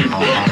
Oh,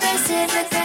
Pacific.